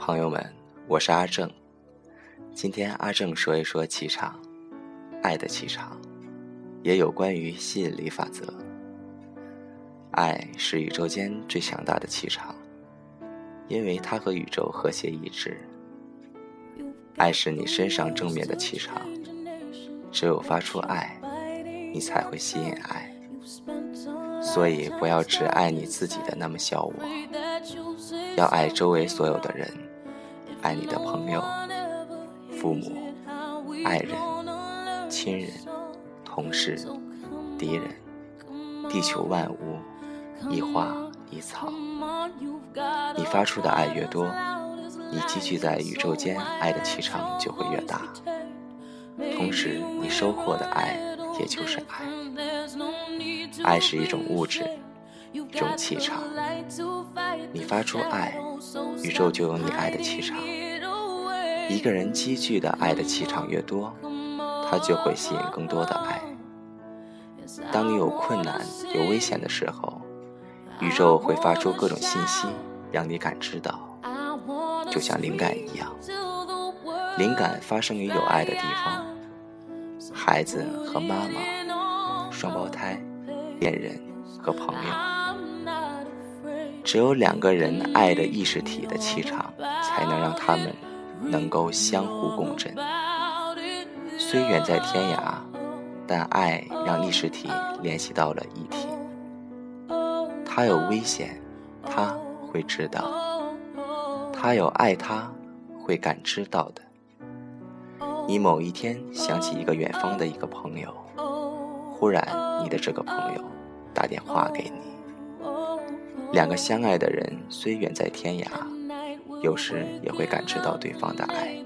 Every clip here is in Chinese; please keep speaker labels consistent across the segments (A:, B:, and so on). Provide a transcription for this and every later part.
A: 朋友们，我是阿正。今天阿正说一说气场，爱的气场，也有关于吸引力法则。爱是宇宙间最强大的气场，因为它和宇宙和谐一致。爱是你身上正面的气场，只有发出爱，你才会吸引爱。所以不要只爱你自己的那么小我，要爱周围所有的人。爱你的朋友、父母、爱人、亲人、同事、敌人、地球万物、一花一草。你发出的爱越多，你积聚在宇宙间爱的气场就会越大，同时你收获的爱也就是爱。爱是一种物质，一种气场。你发出爱。宇宙就有你爱的气场。一个人积聚的爱的气场越多，他就会吸引更多的爱。当你有困难、有危险的时候，宇宙会发出各种信息，让你感知到，就像灵感一样。灵感发生于有爱的地方，孩子和妈妈，双胞胎，恋人和朋友。只有两个人爱的意识体的气场，才能让他们能够相互共振。虽远在天涯，但爱让意识体联系到了一体。他有危险，他会知道；他有爱，他会感知到的。你某一天想起一个远方的一个朋友，忽然你的这个朋友打电话给你。两个相爱的人虽远在天涯，有时也会感知到对方的爱。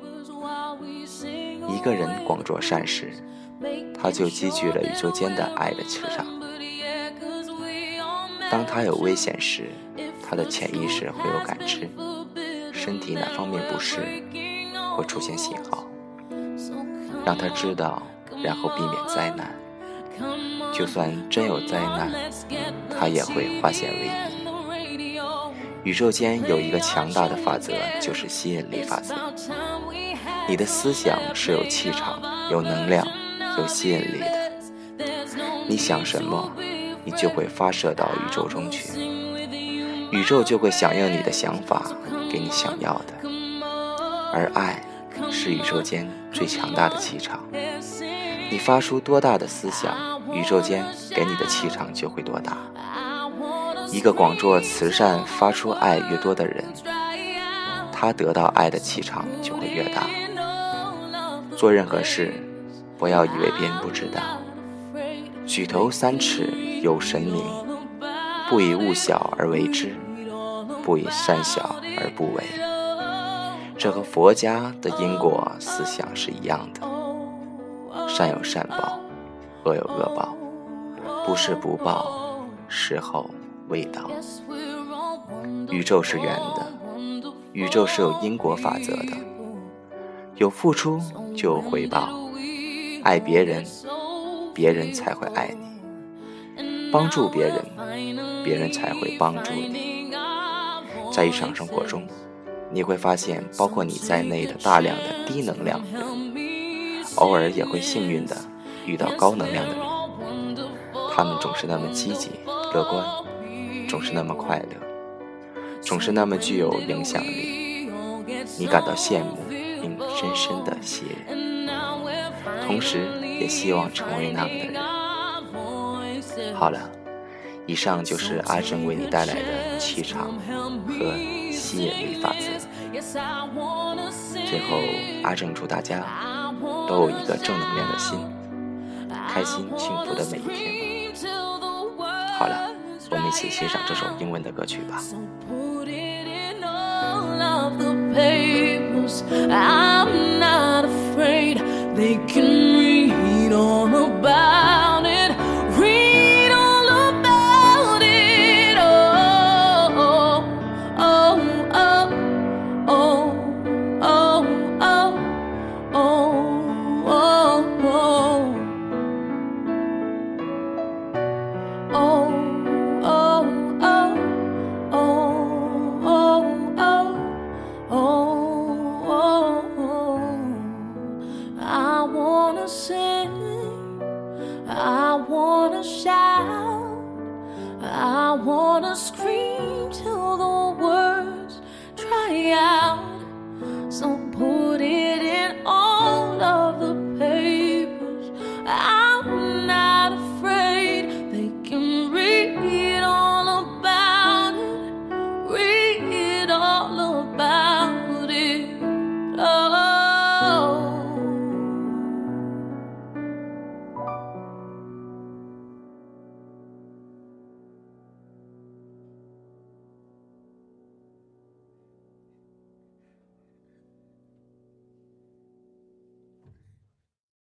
A: 一个人广做善事，他就积聚了宇宙间的爱的磁场。当他有危险时，他的潜意识会有感知，身体哪方面不适，会出现信号，让他知道，然后避免灾难。就算真有灾难，他也会化险为夷。宇宙间有一个强大的法则，就是吸引力法则。你的思想是有气场、有能量、有吸引力的。你想什么，你就会发射到宇宙中去，宇宙就会响应你的想法，给你想要的。而爱是宇宙间最强大的气场，你发出多大的思想，宇宙间给你的气场就会多大。一个广做慈善、发出爱越多的人，他得到爱的气场就会越大。做任何事，不要以为别人不知道。举头三尺有神明，不以物小而为之，不以善小而不为。这和佛家的因果思想是一样的。善有善报，恶有恶报，不是不报，时候。未到，宇宙是圆的，宇宙是有因果法则的，有付出就有回报。爱别人，别人才会爱你；帮助别人，别人才会帮助你。在日常生活中，你会发现，包括你在内的大量的低能量人，偶尔也会幸运的遇到高能量的人，他们总是那么积极乐观。总是那么快乐，总是那么具有影响力，你感到羡慕并深深的吸引，同时也希望成为那样的人。好了，以上就是阿正为你带来的气场和吸引力法则。最后，阿正祝大家都有一个正能量的心，开心幸福的每一天。好了。我们一起欣赏这首英文的歌曲吧。I
B: wanna shout, I wanna scream till the words dry out.